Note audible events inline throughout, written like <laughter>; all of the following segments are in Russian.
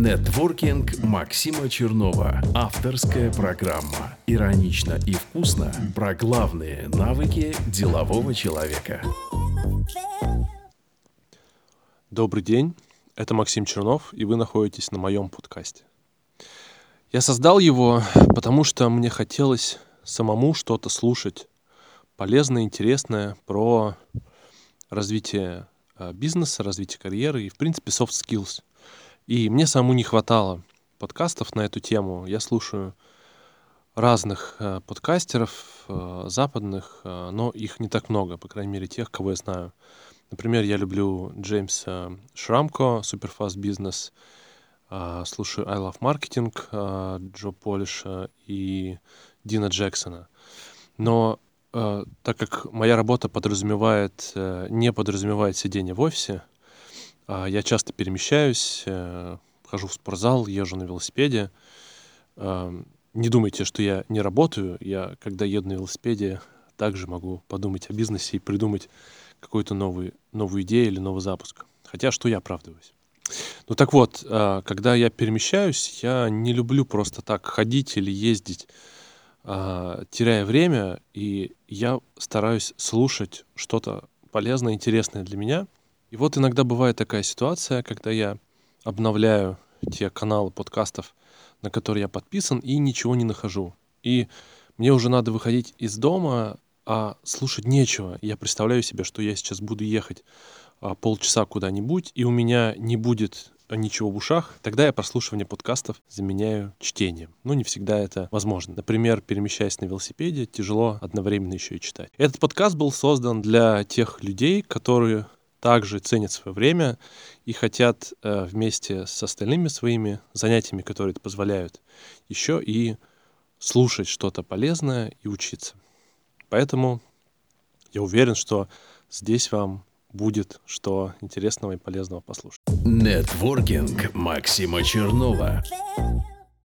Нетворкинг Максима Чернова. Авторская программа. Иронично и вкусно про главные навыки делового человека. Добрый день, это Максим Чернов, и вы находитесь на моем подкасте. Я создал его, потому что мне хотелось самому что-то слушать полезное, интересное про развитие э, бизнеса, развитие карьеры и, в принципе, soft skills. И мне самому не хватало подкастов на эту тему. Я слушаю разных э, подкастеров, э, западных, э, но их не так много, по крайней мере, тех, кого я знаю. Например, я люблю Джеймса Шрамко, Superfast Business, э, слушаю I Love Marketing э, Джо Полиша и Дина Джексона. Но э, так как моя работа подразумевает, не подразумевает сидение в офисе, я часто перемещаюсь, э, хожу в спортзал, езжу на велосипеде. Не думайте, что я не работаю. Я, когда еду на велосипеде, также могу подумать о бизнесе и придумать какую-то новую, новую идею или новый запуск. Хотя, что я оправдываюсь. Ну так вот, э, когда я перемещаюсь, я не люблю просто так ходить или ездить а, теряя время, и я стараюсь слушать что-то полезное, интересное для меня. И вот иногда бывает такая ситуация, когда я обновляю те каналы подкастов, на которые я подписан, и ничего не нахожу. И мне уже надо выходить из дома, а слушать нечего. Я представляю себе, что я сейчас буду ехать а, полчаса куда-нибудь, и у меня не будет ничего в ушах, тогда я прослушивание подкастов заменяю чтением. Но не всегда это возможно. Например, перемещаясь на велосипеде, тяжело одновременно еще и читать. Этот подкаст был создан для тех людей, которые также ценят свое время и хотят э, вместе с остальными своими занятиями, которые это позволяют, еще и слушать что-то полезное и учиться. Поэтому я уверен, что здесь вам будет что интересного и полезного послушать. Нетворкинг Максима Чернова.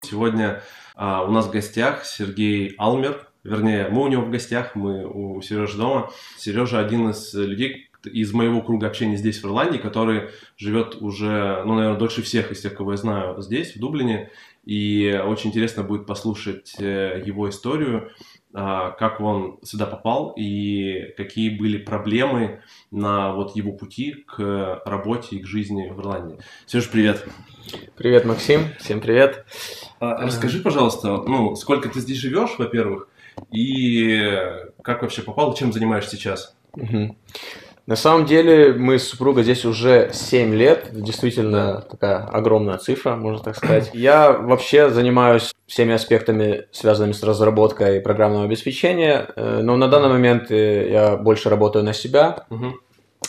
Сегодня а, у нас в гостях Сергей Алмер. Вернее, мы у него в гостях, мы у Сережи дома. Сережа один из людей из моего круга общения здесь, в Ирландии, который живет уже, ну, наверное, дольше всех из тех, кого я знаю здесь, в Дублине. И очень интересно будет послушать э, его историю а, как он сюда попал и какие были проблемы на вот его пути к работе и к жизни в Ирландии. Сереж, привет. Привет, Максим. Всем привет. А, расскажи, пожалуйста, ну, сколько ты здесь живешь, во-первых, и как вообще попал, чем занимаешься сейчас? Угу. На самом деле мы с супругой здесь уже 7 лет, действительно такая огромная цифра, можно так <clears throat> сказать. Я вообще занимаюсь всеми аспектами, связанными с разработкой программного обеспечения, э, но на данный момент э, я больше работаю на себя. Угу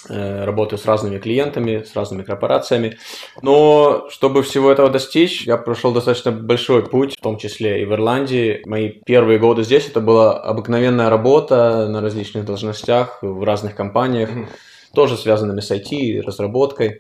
работаю с разными клиентами, с разными корпорациями. Но чтобы всего этого достичь, я прошел достаточно большой путь, в том числе и в Ирландии. Мои первые годы здесь это была обыкновенная работа на различных должностях в разных компаниях, тоже связанными с IT, разработкой.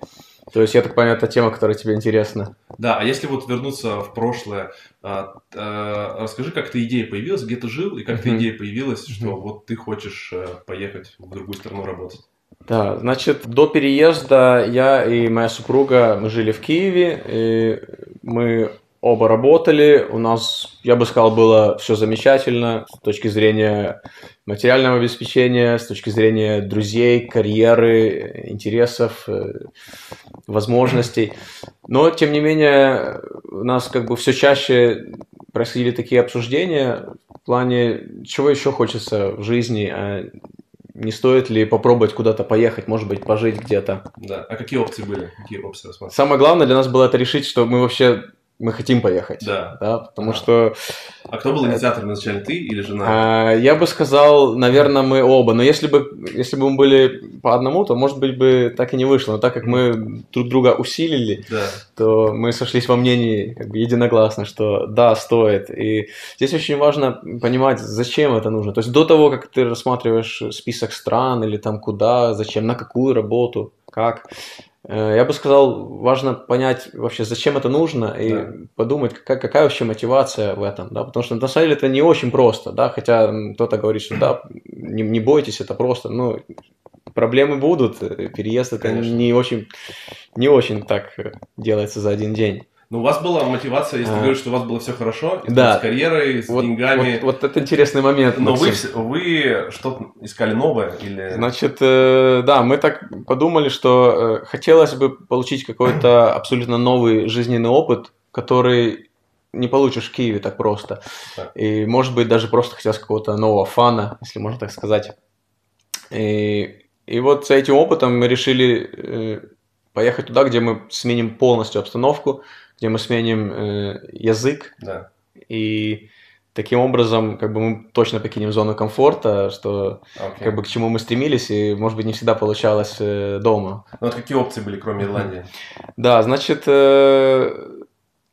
То есть, я так понимаю, это тема, которая тебе интересна. Да, а если вот вернуться в прошлое, а, а, расскажи, как эта идея появилась, где ты жил, и как эта идея появилась, что mm-hmm. вот ты хочешь э, поехать в другую страну работать? Да, значит, до переезда я и моя супруга, мы жили в Киеве, и мы оба работали, у нас, я бы сказал, было все замечательно с точки зрения материального обеспечения, с точки зрения друзей, карьеры, интересов, э, возможностей. Но, тем не менее, у нас как бы все чаще происходили такие обсуждения в плане, чего еще хочется в жизни, а не стоит ли попробовать куда-то поехать, может быть, пожить где-то. Да. А какие опции были? Какие опции рассматривали? Самое главное для нас было это решить, что мы вообще мы хотим поехать. Да. да потому а. что... А кто был инициатором изначально, ты или жена? А, я бы сказал, наверное, мы оба. Но если бы, если бы мы были по одному, то, может быть, бы так и не вышло. Но так как мы друг друга усилили, да. то мы сошлись во мнении как бы единогласно, что да, стоит. И здесь очень важно понимать, зачем это нужно. То есть до того, как ты рассматриваешь список стран или там куда, зачем, на какую работу, как, Э, я бы сказал, важно понять вообще, зачем это нужно, и да. подумать, какая, какая вообще мотивация в этом, да, потому что на самом деле это не очень просто, да, хотя кто-то говорит, что да, не, не бойтесь, это просто, ну, проблемы будут, переезд это не очень, не очень так делается за один день. Ну, у вас была мотивация, если а... говоришь, что у вас было все хорошо, да. с карьерой, с вот, деньгами. Вот, вот это интересный момент. Но вы, вы что-то искали новое или... Значит, э, да, мы так подумали, что э, хотелось бы получить какой-то <clears throat> абсолютно новый жизненный опыт, который не получишь в Киеве так просто. Так. И, может быть, даже просто хотелось какого-то нового фана, если можно так сказать. И, и вот с этим опытом мы решили э, поехать туда, где мы сменим полностью обстановку, где мы сменим э, язык. Да. И таким образом, как бы мы точно покинем зону комфорта, что okay. как бы к чему мы стремились, и, может быть, не всегда получалось э, дома. Ну, вот какие опции были, кроме Ирландии? Да, значит, э,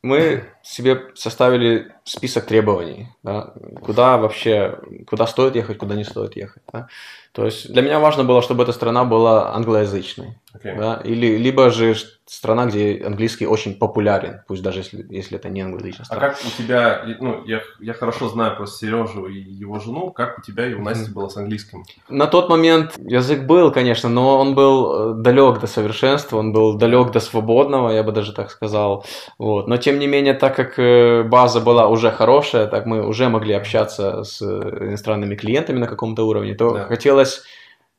мы себе составили список требований, да, куда вообще, куда стоит ехать, куда не стоит ехать. Да. То есть для меня важно было, чтобы эта страна была англоязычной. Okay. Да, или, либо же страна, где английский очень популярен, пусть даже если, если это не англоязычная страна. А как у тебя, ну, я, я хорошо знаю просто Сережу и его жену, как у тебя и у Насти mm-hmm. было с английским? На тот момент язык был, конечно, но он был э, далек до совершенства, он был далек до свободного, я бы даже так сказал. Вот. Но тем не менее, так как э, база была уже хорошая, так мы уже могли общаться с иностранными клиентами на каком-то уровне, то да. хотелось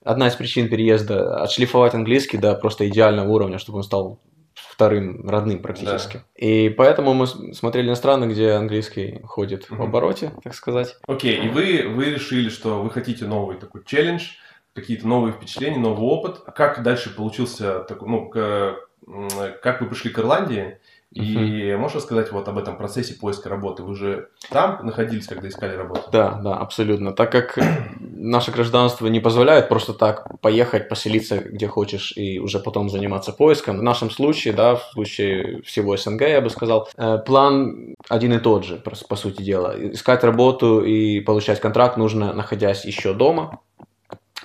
одна из причин переезда отшлифовать английский до просто идеального уровня, чтобы он стал вторым родным практически. Да. И поэтому мы смотрели на страны, где английский ходит угу. в обороте, так сказать. Окей, и вы, вы решили, что вы хотите новый такой челлендж, какие-то новые впечатления, новый опыт. Как дальше получился такой, ну, как вы пришли к Ирландии? И можешь рассказать вот об этом процессе поиска работы? Вы же там находились, когда искали работу? Да, да, абсолютно. Так как <clears throat> наше гражданство не позволяет просто так поехать, поселиться где хочешь и уже потом заниматься поиском. В нашем случае, да, в случае всего СНГ, я бы сказал, э, план один и тот же, по сути дела. Искать работу и получать контракт нужно, находясь еще дома,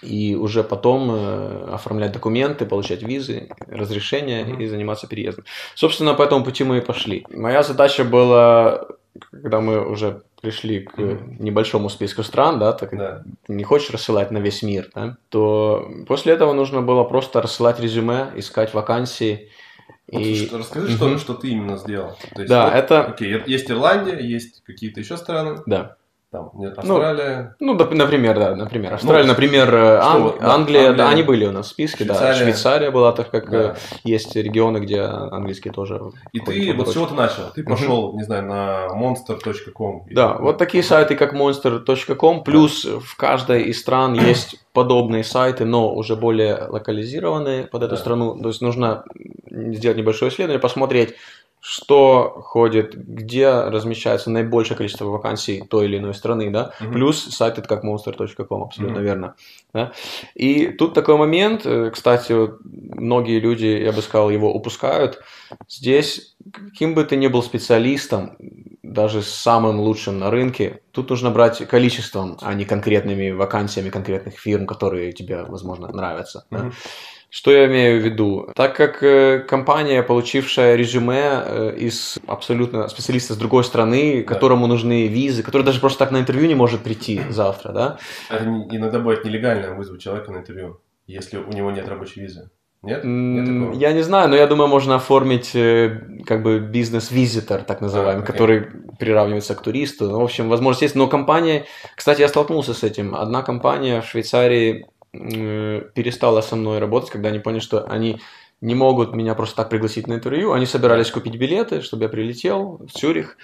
и уже потом э, оформлять документы, получать визы, разрешения mm-hmm. и заниматься переездом. Собственно, по этому пути мы и пошли. Моя задача была, когда мы уже пришли к mm-hmm. небольшому списку стран, да, так да. не хочешь рассылать на весь мир, да, то после этого нужно было просто рассылать резюме, искать вакансии. Вот и... что, расскажи, mm-hmm. что, что ты именно сделал. То есть, да, вот, это... Окей, есть Ирландия, есть какие-то еще страны. Да. Там, нет, Австралия. Ну, ну, например, да, например. Ну, Австралия, ну, например, Ан... вот, да, Англия, Англия, да, они были у нас в списке, Швейцария. да. Швейцария была, так как да. Есть регионы, где английский тоже. И ты, вот с чего ты начал? Ты пошел, не знаю, на monster.com. Да, вот такие сайты, как monster.com, плюс да. в каждой из стран <clears throat> есть подобные сайты, но уже более локализированные под эту да. страну. То есть нужно сделать небольшое исследование, посмотреть, что ходит, где размещается наибольшее количество вакансий той или иной страны, да, uh-huh. плюс сайты как monster.com, абсолютно uh-huh. верно. Да? И тут такой момент, э, кстати, многие люди, я бы сказал, его упускают. Здесь, каким бы ты ни был специалистом, даже самым лучшим на рынке, тут нужно брать количеством, а не конкретными вакансиями конкретных фирм, которые тебе, возможно, нравятся. Uh-huh. Да? Что я имею в виду? Так как э, компания, получившая резюме э, из абсолютно специалиста с другой страны, да. которому нужны визы, который даже просто так на интервью не может прийти завтра, да? Это иногда бывает нелегально вызвать человека на интервью, если у него нет рабочей визы. Нет? Нет Я не знаю, но я думаю, можно оформить э, как бы бизнес-визитор, так называемый, а, okay. который приравнивается к туристу. Ну, в общем, возможность есть. Но компания, кстати, я столкнулся с этим. Одна компания в Швейцарии перестала со мной работать, когда они поняли, что они не могут меня просто так пригласить на интервью. Они собирались купить билеты, чтобы я прилетел в Цюрих.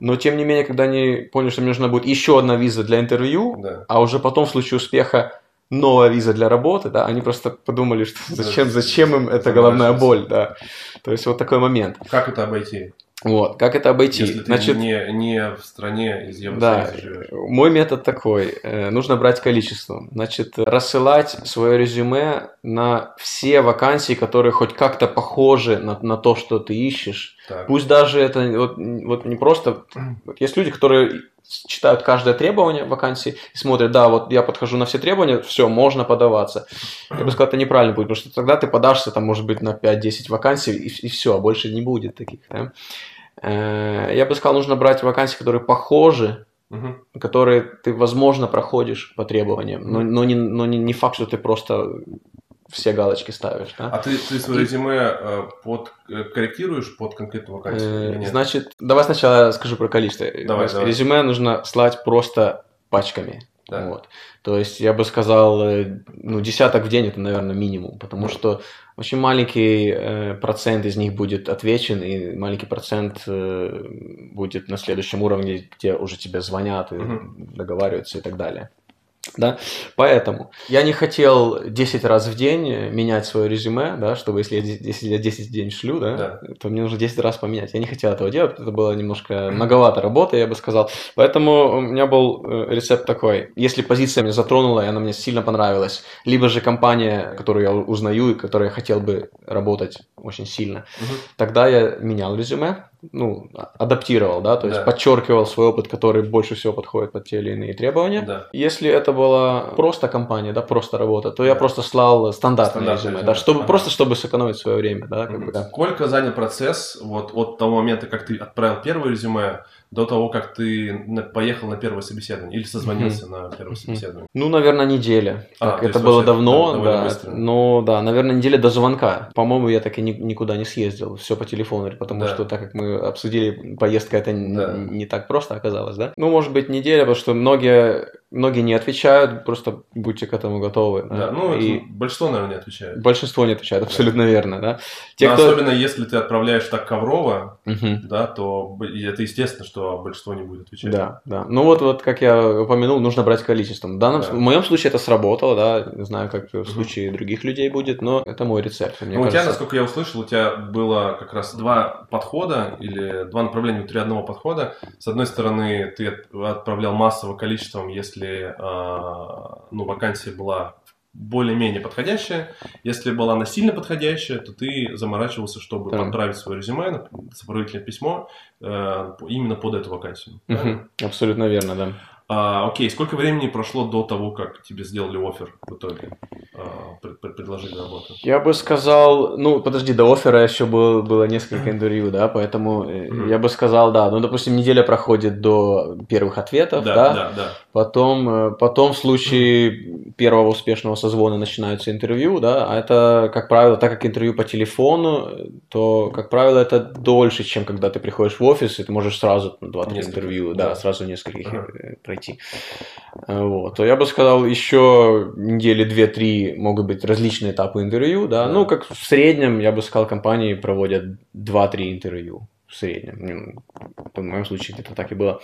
Но тем не менее, когда они поняли, что мне нужна будет еще одна виза для интервью, да. а уже потом в случае успеха новая виза для работы, да, они просто подумали, что зачем, зачем им эта головная боль, да. То есть вот такой момент. Как это обойти? Вот, как это обойти? Если ты Значит, не, не в стране из Евросоюза да, живешь. Мой метод такой. Э, нужно брать количество. Значит, рассылать свое резюме на все вакансии, которые хоть как-то похожи на, на то, что ты ищешь. Так. Пусть даже это вот, вот не просто... Вот есть люди, которые читают каждое требование вакансии и смотрят, да, вот я подхожу на все требования, все, можно подаваться. Я бы сказал, это неправильно будет, потому что тогда ты подашься, там, может быть, на 5-10 вакансий, и, и все, а больше не будет таких. Да? Э, я бы сказал, нужно брать вакансии, которые похожи, угу. которые ты, возможно, проходишь по требованиям, но, но, не, но не, не факт, что ты просто все галочки ставишь. Да? А ты, ты свое резюме э, под, э, корректируешь под конкретную вакансию Э? Значит, давай сначала скажу про количество. Давай, давай. Резюме нужно слать просто пачками. Да. Вот. То есть я бы сказал, ну, десяток в день это, наверное, минимум, потому что очень маленький э, процент из них будет отвечен, и маленький процент э, будет на следующем уровне, где уже тебе звонят и договариваются и так далее. Да, поэтому я не хотел 10 раз в день э, менять свое резюме, да, чтобы если я, де- если я 10 в день шлю, да, Да. то мне нужно 10 раз поменять. Я не хотел этого делать, это было немножко многовато работы, я бы сказал. Поэтому у меня был э, рецепт такой. Если позиция меня затронула, и она мне сильно понравилась, либо же компания, которую я узнаю и которой я хотел бы работать очень сильно, Мгм. тогда я менял резюме, ну, а- адаптировал, да, то есть Да. подчеркивал свой опыт, который больше всего подходит под те или иные требования. Да. Если это была просто компания, да, просто работа, то я Да. просто слал стандартное Стандартное резюме, резюме. да, чтобы, Ага. просто чтобы сэкономить свое время, да, как бы, да. Сколько занял процесс вот от того момента, как ты отправил первое резюме, до того, как ты поехал на первое собеседование или созвонился на первое собеседование? Ну, наверное, неделя. А, Так, это было давно, да. быстро. Ну, да, наверное, неделя до звонка. По-моему, я так и ни- никуда не съездил. Все по телефону, потому Да. что, так как мы обсудили, поездка это Да. не так просто оказалось, да? Ну, может быть, неделя, потому что многие, многие не отвечают, просто будьте к этому готовы. Да, ну, это и большинство, наверное, не отвечает. большинство не отвечает, абсолютно верно, да. Те, Но кто... Особенно если ты отправляешь так коврово, Мгм. да, то это естественно, что большинство не будет отвечать. Да, да. Ну вот, вот, как я упомянул, нужно брать количеством. В, данном, Да. в моем случае это сработало, да, не знаю, как в случае других людей будет, но это мой рецепт. Мне Ну, у тебя, кажется. насколько я услышал, у тебя было как раз два подхода или два направления внутри одного подхода. С одной стороны, ты от- отправлял массовым количеством, если а, ну, вакансия была более-менее подходящая. Если была она сильно подходящая, то ты заморачивался, чтобы Да. отправить свое резюме, сопроводительное письмо э, именно под эту вакансию. Правильно? Абсолютно верно, да. А, окей, сколько времени прошло до того, как тебе сделали офер в итоге? А, пред- пред- предложили работу? Я бы сказал, ну, подожди, до оффера еще было, было несколько интервью, да, поэтому Мгм. я бы сказал, да, ну, допустим, неделя проходит до первых ответов, да, да, да, да. Потом, э, потом в случае первого успешного созвона начинаются интервью, да, а это, как правило, так как интервью по телефону, то, как правило, это дольше, чем когда ты приходишь в офис, и ты можешь сразу ну, два-три интервью, да. да, сразу нескольких Ага. Пройти. Э, Вот. То я бы сказал, еще недели две-три могут быть различные этапы интервью, да, ну, как в среднем, я бы сказал, компании проводят 2-3 интервью в среднем. Ну, В моем случае где-то так и было.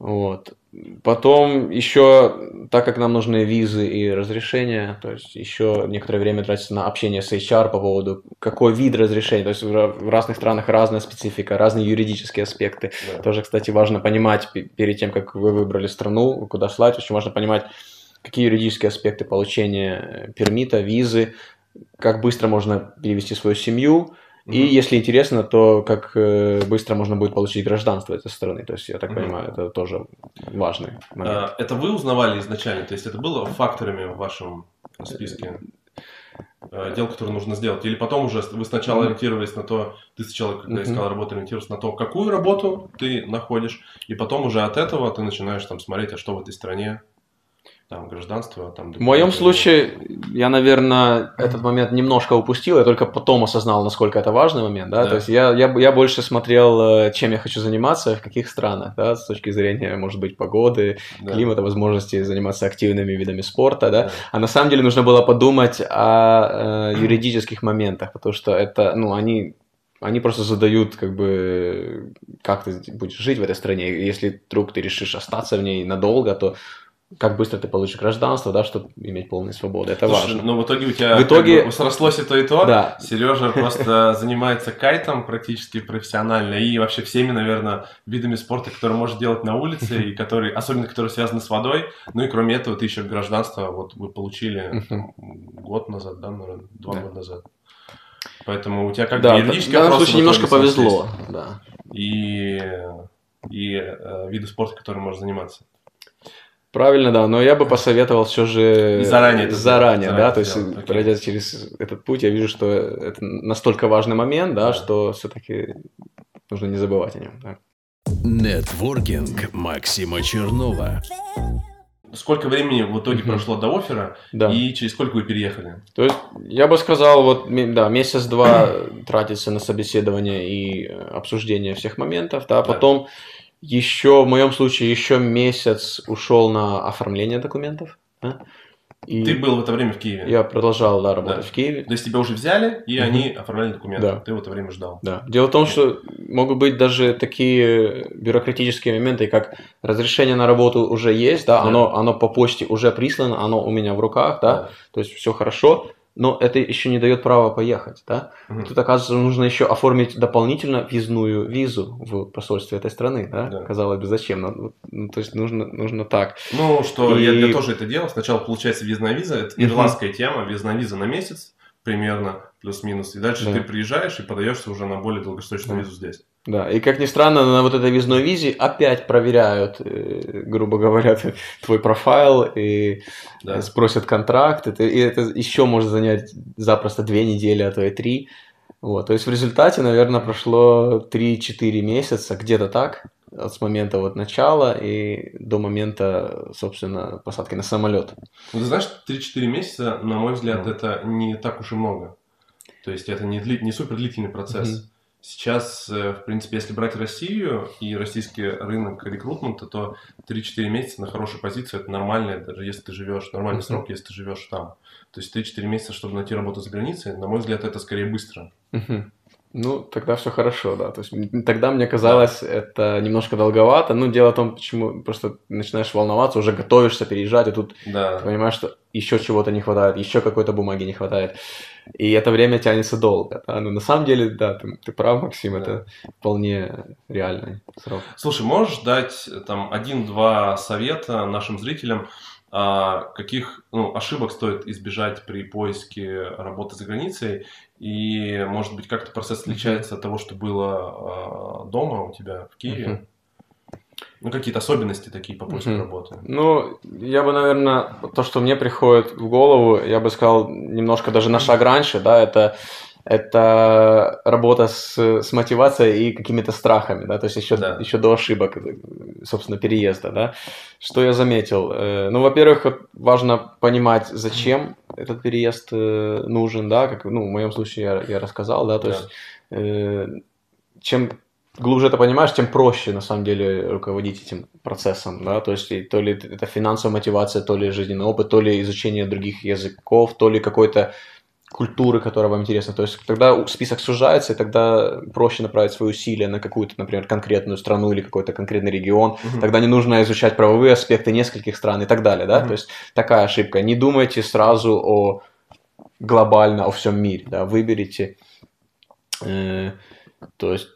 Вот. Потом еще, так как нам нужны визы и разрешения, то есть еще некоторое время тратится на общение с HR по поводу, какой вид разрешения. То есть в разных странах разная специфика, разные юридические аспекты. да. Тоже, кстати, важно понимать пе- перед тем, как вы выбрали страну, куда слать, очень важно понимать, какие юридические аспекты получения э, пермита, визы, как быстро можно перевести свою семью, и если интересно, то как э, быстро можно будет получить гражданство этой страны. То есть, я так понимаю, это тоже важный момент. А, Это вы узнавали изначально? То есть это было факторами в вашем списке э, дел, которые нужно сделать? Или потом уже вы сначала ориентировались на то, ты сначала, когда искал работу, ориентировался на то, какую работу ты находишь, и потом уже от этого ты начинаешь там смотреть, а что в этой стране, там гражданство, там... В моем случае я, наверное, этот момент немножко упустил, я только потом осознал, насколько это важный момент, да, Да. то есть я, я, я больше смотрел, э, чем я хочу заниматься, в каких странах, да, с точки зрения, может быть, погоды, Да. климата, возможности заниматься активными видами спорта, да, Да. а на самом деле нужно было подумать о э, юридических моментах, потому что это, ну, они они просто задают, как бы, как ты будешь жить в этой стране. Если вдруг ты решишь остаться в ней надолго, то как быстро ты получишь гражданство, да, чтобы иметь полную свободу. Это Слушай, важно. ну в итоге у тебя В итоге- как бы срослось и то, и то. Да. Сережа просто <laughs> занимается кайтом практически профессионально и вообще всеми, наверное, видами спорта, которые может делать на улице, и которые, особенно которые связаны с водой. Ну и кроме этого, ты еще гражданство вот вы получили там, год назад, да, наверное, два Да. года назад. Поэтому у тебя как Да, бы в данном вопросы случае в итоге немножко повезло. Да. И, и э, виды спорта, которым можешь заниматься. Правильно, да, но я бы посоветовал все же заранее заранее, сделать, да, заранее то есть сделать, пройдя через этот путь, я вижу, что это настолько важный момент, да, Да. что все-таки нужно не забывать о нем. да. Нетворкинг Максима Чернова. сколько времени в итоге Мгм. прошло до оффера Да. и через сколько вы переехали? То есть, я бы сказал, вот, да, месяц-два тратится на собеседование и э, обсуждение всех моментов, да, потом еще, в моем случае, еще месяц ушел на оформление документов, да, и Ты был в это время в Киеве. я продолжал, да, работать Да. в Киеве. То есть тебя уже взяли, и Мгм. они оформляли документы. Да. Ты в это время ждал. Да. Дело в том, что могут быть даже такие бюрократические моменты, как разрешение на работу уже есть, да, Да. Оно, оно по почте уже прислано, оно у меня в руках, да, то есть все хорошо, но это еще не дает права поехать, да. Мгм. Тут, оказывается, нужно еще оформить дополнительно визную визу в посольстве этой страны, да, Да. казалось бы, зачем, ну, ну, то есть нужно, нужно так. Ну, что я, И- я тоже это делал. Сначала получается визная виза. Это Мгм. ирландская тема. Визная виза на месяц примерно, плюс-минус. И дальше Да. ты приезжаешь и подаешься уже на более долгосрочную Да. визу здесь. Да, и как ни странно, на вот этой визной визе опять проверяют, э, грубо говоря, <laughs> твой профайл и Да. спросят контракт, это, и это еще может занять запросто две недели, а то и три. Вот, то есть в результате, наверное, прошло 3-4 месяца, где-то так, от с момента вот начала и до момента, собственно, посадки на самолет. Ну, ты знаешь, 3-4 месяца, на мой взгляд, Ну. это не так уж и много. То есть это не, дли- не супер длительный процесс. Мгм. Сейчас, э, в принципе, если брать Россию и российский рынок рекрутмента, то 3-4 месяца на хорошей позиции это нормально, даже если ты живешь, нормальный Мгм. срок, если ты живешь там. То есть 3-4 месяца, чтобы найти работу за границей, на мой взгляд, это скорее быстро. Мгм. Ну, тогда все хорошо, да. То есть тогда мне казалось это немножко долговато. Ну, дело в том, почему просто начинаешь волноваться, уже готовишься переезжать, и тут Да. Понимаешь, что еще чего-то не хватает, еще какой-то бумаги не хватает. И это время тянется долго. Да? Но на самом деле, да, ты, ты прав, Максим, Да. это вполне реальный срок. Слушай, можешь дать там один-два совета нашим зрителям, а, каких ну, ошибок стоит избежать при поиске работы за границей? И, может быть, как-то процесс отличается от того, что было а, дома у тебя в Киеве? Мгм. Ну, какие-то особенности такие по поиску Мгм. работы? Ну, я бы, наверное, то, что мне приходит в голову, я бы сказал немножко даже на шаг раньше, да, это это работа с, с мотивацией и какими-то страхами, да, то есть еще, Да. еще до ошибок, собственно, переезда, да. Что я заметил? Э, Ну, во-первых, важно понимать, зачем этот переезд э, нужен, да, как, ну, в моем случае я, я рассказал, да, то Да. есть э, чем глубже это понимаешь, тем проще на самом деле руководить этим процессом, да, то есть то ли это финансовая мотивация, то ли жизненный опыт, то ли изучение других языков, то ли какой-то культуры, которая вам интересна. То есть тогда список сужается, и тогда проще направить свои усилия на какую-то, например, конкретную страну или какой-то конкретный регион. Мгм. Тогда не нужно изучать правовые аспекты нескольких стран и так далее, да. Мгм. То есть такая ошибка. Не думайте сразу о глобально о всем мире, да. Выберите, э, то есть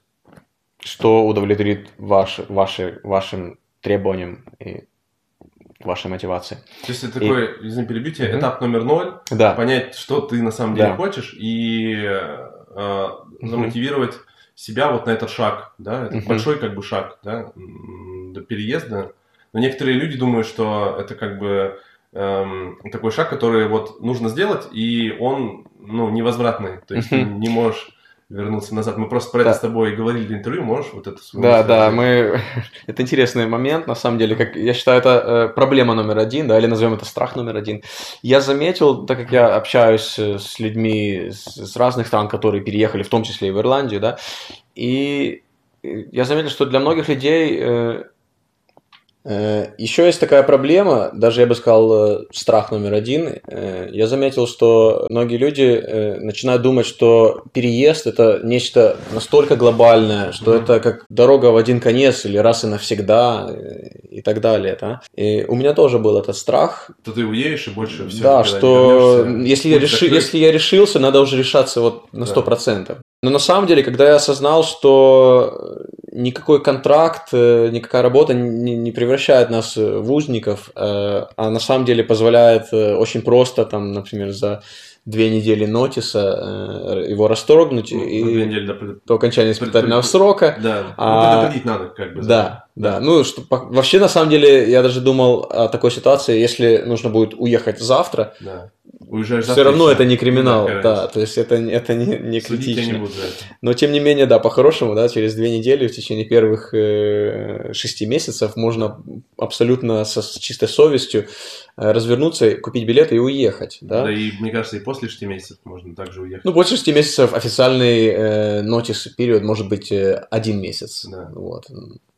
что удовлетворит ваш, ваши, вашим требованиям и вашей мотивации. То есть это такой, извини, перебью тебя, Мгм. этап номер ноль, Да, понять, что ты на самом деле Да. хочешь, и э, замотивировать себя вот на этот шаг, да, это Мгм. большой как бы шаг, да, до переезда. Но некоторые люди думают, что это как бы эм, такой шаг, который вот нужно сделать, и он, ну, невозвратный, то есть ты Мгм. не можешь вернуться назад. Мы просто про Да. это с тобой говорили в интервью, можешь вот это свою Да, да, мы... <laughs> Это интересный момент, на самом деле, как я считаю, это э, проблема номер один, да, или назовем это страх номер один. Я заметил, так как я общаюсь э, с людьми с, разных стран, которые переехали, в том числе и в Ирландию, да, и э, я заметил, что для многих людей еще есть такая проблема, даже я бы сказал, э, страх номер один. Э, Я заметил, что многие люди э, начинают думать, что переезд это нечто настолько глобальное, что Мгм. это как дорога в один конец или раз и навсегда э, и так далее. Да? И у меня тоже был этот страх, То ты уедешь и больше все да, что если я, реши, если я решился, надо уже решаться вот на сто процентов. Но на самом деле, когда я осознал, что никакой контракт, э, никакая работа не, превращает нас э, в узников, э, а на самом деле позволяет э, очень просто, там, например, за две недели нотиса э, его расторгнуть Ну, и две недели до по окончании испытательного пред- срока. Да, А, ну, предупредить надо, как бы. Да, да. Ну, что, вообще, на самом деле, я даже думал о такой ситуации, если нужно будет уехать завтра, Да. Уезжаешь все равно это не криминал, да, то есть это, это не, не Судить не критично. будут за это. Но тем не менее, да, по-хорошему, да, через две недели, в течение первых э, шести месяцев можно абсолютно со, с чистой совестью э, развернуться, купить билеты и уехать, да. Да, и мне кажется, и после 6 месяцев можно также уехать. Ну, больше шести месяцев официальный э, notice период может быть э, один месяц. Да. Вот.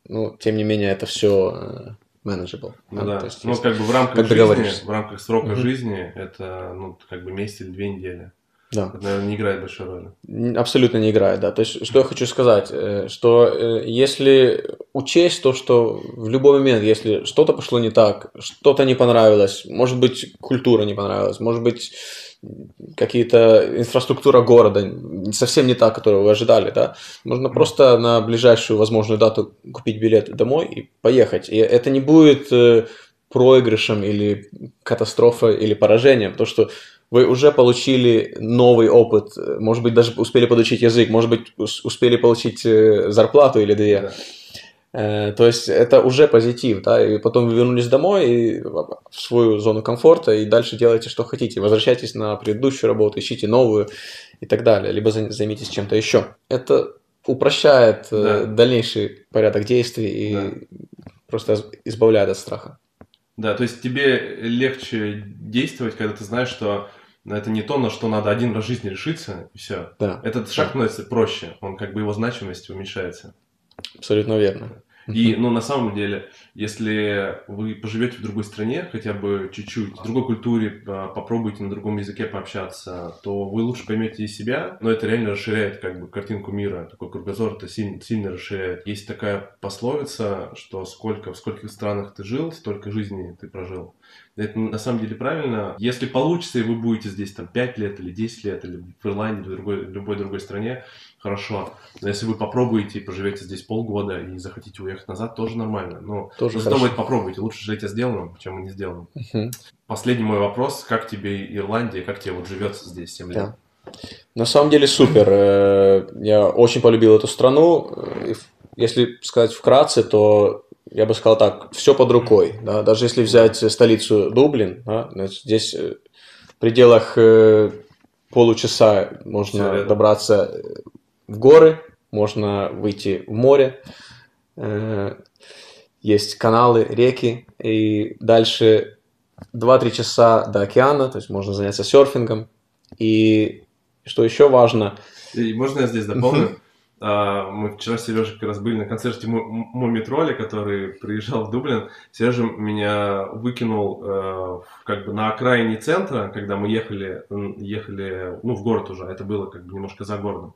Ну, тем не менее, это все manageable. Ну да, то есть, ну как бы в рамках как жизни, в рамках срока Мгм. жизни, это, ну, как бы месяц или две недели. Да. Это, наверное, не играет большой роли. Абсолютно не играет, да. То есть, что я хочу сказать, э, что э, если учесть то, что в любой момент, если что-то пошло не так, что-то не понравилось, может быть, культура не понравилась, может быть, какие-то инфраструктура города совсем не та, которую вы ожидали, да, можно просто на ближайшую возможную дату купить билет домой и поехать. И это не будет э, проигрышем или катастрофой или поражением, то что вы уже получили новый опыт, может быть, даже успели подучить язык, может быть, ус- успели получить э, зарплату или две. Да. Э, То есть это уже позитив, да, и потом вы вернулись домой и в свою зону комфорта и дальше делаете, что хотите. Возвращайтесь на предыдущую работу, ищите новую и так далее, либо за- займитесь чем-то еще. Это упрощает э, Да. дальнейший порядок действий и Да. просто из- избавляет от страха. Да, то есть тебе легче действовать, когда ты знаешь, что это не то, на что надо один раз в жизни решиться, и все. Да, Этот шаг становится проще, он как бы его значимость уменьшается. абсолютно верно. И, ну, на самом деле, если вы поживете в другой стране, хотя бы чуть-чуть, в другой культуре, а, попробуйте на другом языке пообщаться, то вы лучше поймете и себя, но это реально расширяет как бы картинку мира, такой кругозор это сильно, сильно расширяет. Есть такая пословица, что сколько, в скольких странах ты жил, столько жизней ты прожил. Это на самом деле правильно. Если получится, и вы будете здесь там 5 лет или 10 лет, или в Ирландии, или в другой, любой другой стране, хорошо. Но если вы попробуете и поживете здесь полгода и захотите уехать назад, тоже нормально. Но Тоже снова попробуйте. Лучше жить о сделанном, чем о не сделанном. Мгм. Последний мой вопрос. Как тебе Ирландия, как тебе вот живется здесь 7 лет? Да. На самом деле супер. Э, Я очень полюбил эту страну. Э, и Если сказать вкратце, то я бы сказал так, все под рукой. да. Даже если взять столицу Дублин, да, здесь э, в пределах э, получаса можно добраться э, в горы, можно выйти в море. Есть каналы, реки, и дальше 2-3 часа до океана, то есть можно заняться серфингом. И что еще важно, И можно я здесь дополню? <laughs> А, Мы вчера с Сережей как раз были на концерте Му- Муми Тролля, который приезжал в Дублин. Сережа меня выкинул э, как бы на окраине центра, когда мы ехали, ехали ну, в город уже, это было как бы немножко за городом.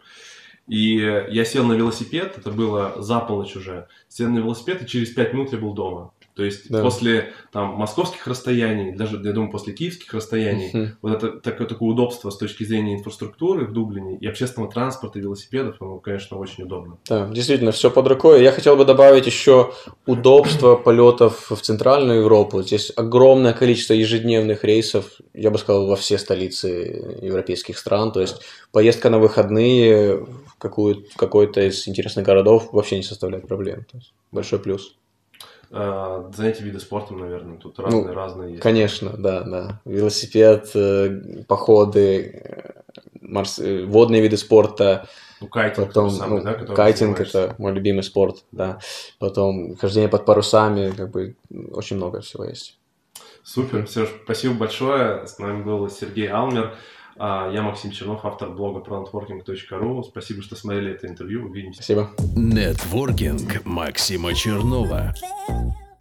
И я сел на велосипед, это было за полночь уже, сел на велосипед, и через пять минут я был дома. То есть Да. после там, московских расстояний, даже, я думаю, после киевских расстояний, Мгм. вот это такое, такое удобство с точки зрения инфраструктуры в Дублине и общественного транспорта, и велосипедов, оно, конечно, очень удобно. Да, действительно, все под рукой. Я хотел бы добавить еще удобство полетов в Центральную Европу. Здесь огромное количество ежедневных рейсов, я бы сказал, во все столицы европейских стран. То есть поездка на выходные в, какую, в какой-то из интересных городов вообще не составляет проблем. То есть большой плюс. А, занятия виды спортом, наверное, тут Ну, разные, разные есть. Конечно, да, да. Велосипед, э, походы, э, морс- э, водные виды спорта, Ну, кайтинг потом тот самый, ну, да, кайтинг это мой любимый спорт, да. Потом хождение под парусами, как бы очень много всего есть. Супер, Сереж, спасибо большое. С нами был Сергей Алмер. А, Я Максим Чернов, автор блога pronetworking.ru. Спасибо, что смотрели это интервью. Увидимся. Спасибо. Нетворкинг Максима Чернова.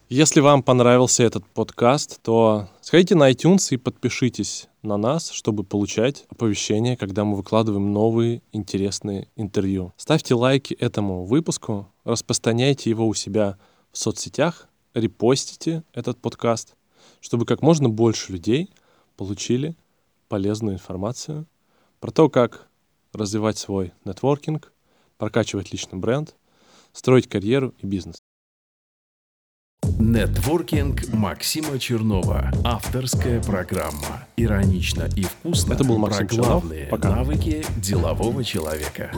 Если вам понравился этот подкаст, то сходите на iTunes и подпишитесь на нас, чтобы получать оповещения, когда мы выкладываем новые интересные интервью. Ставьте лайки этому выпуску, распространяйте его у себя в соцсетях, репостите этот подкаст, чтобы как можно больше людей получили полезную информацию про то, как развивать свой нетворкинг, прокачивать личный бренд, строить карьеру и бизнес. Нетворкинг Максима Чернова. Авторская программа. Иронично и вкусно Это был про Максим Чернов. главные Пока. навыки делового человека.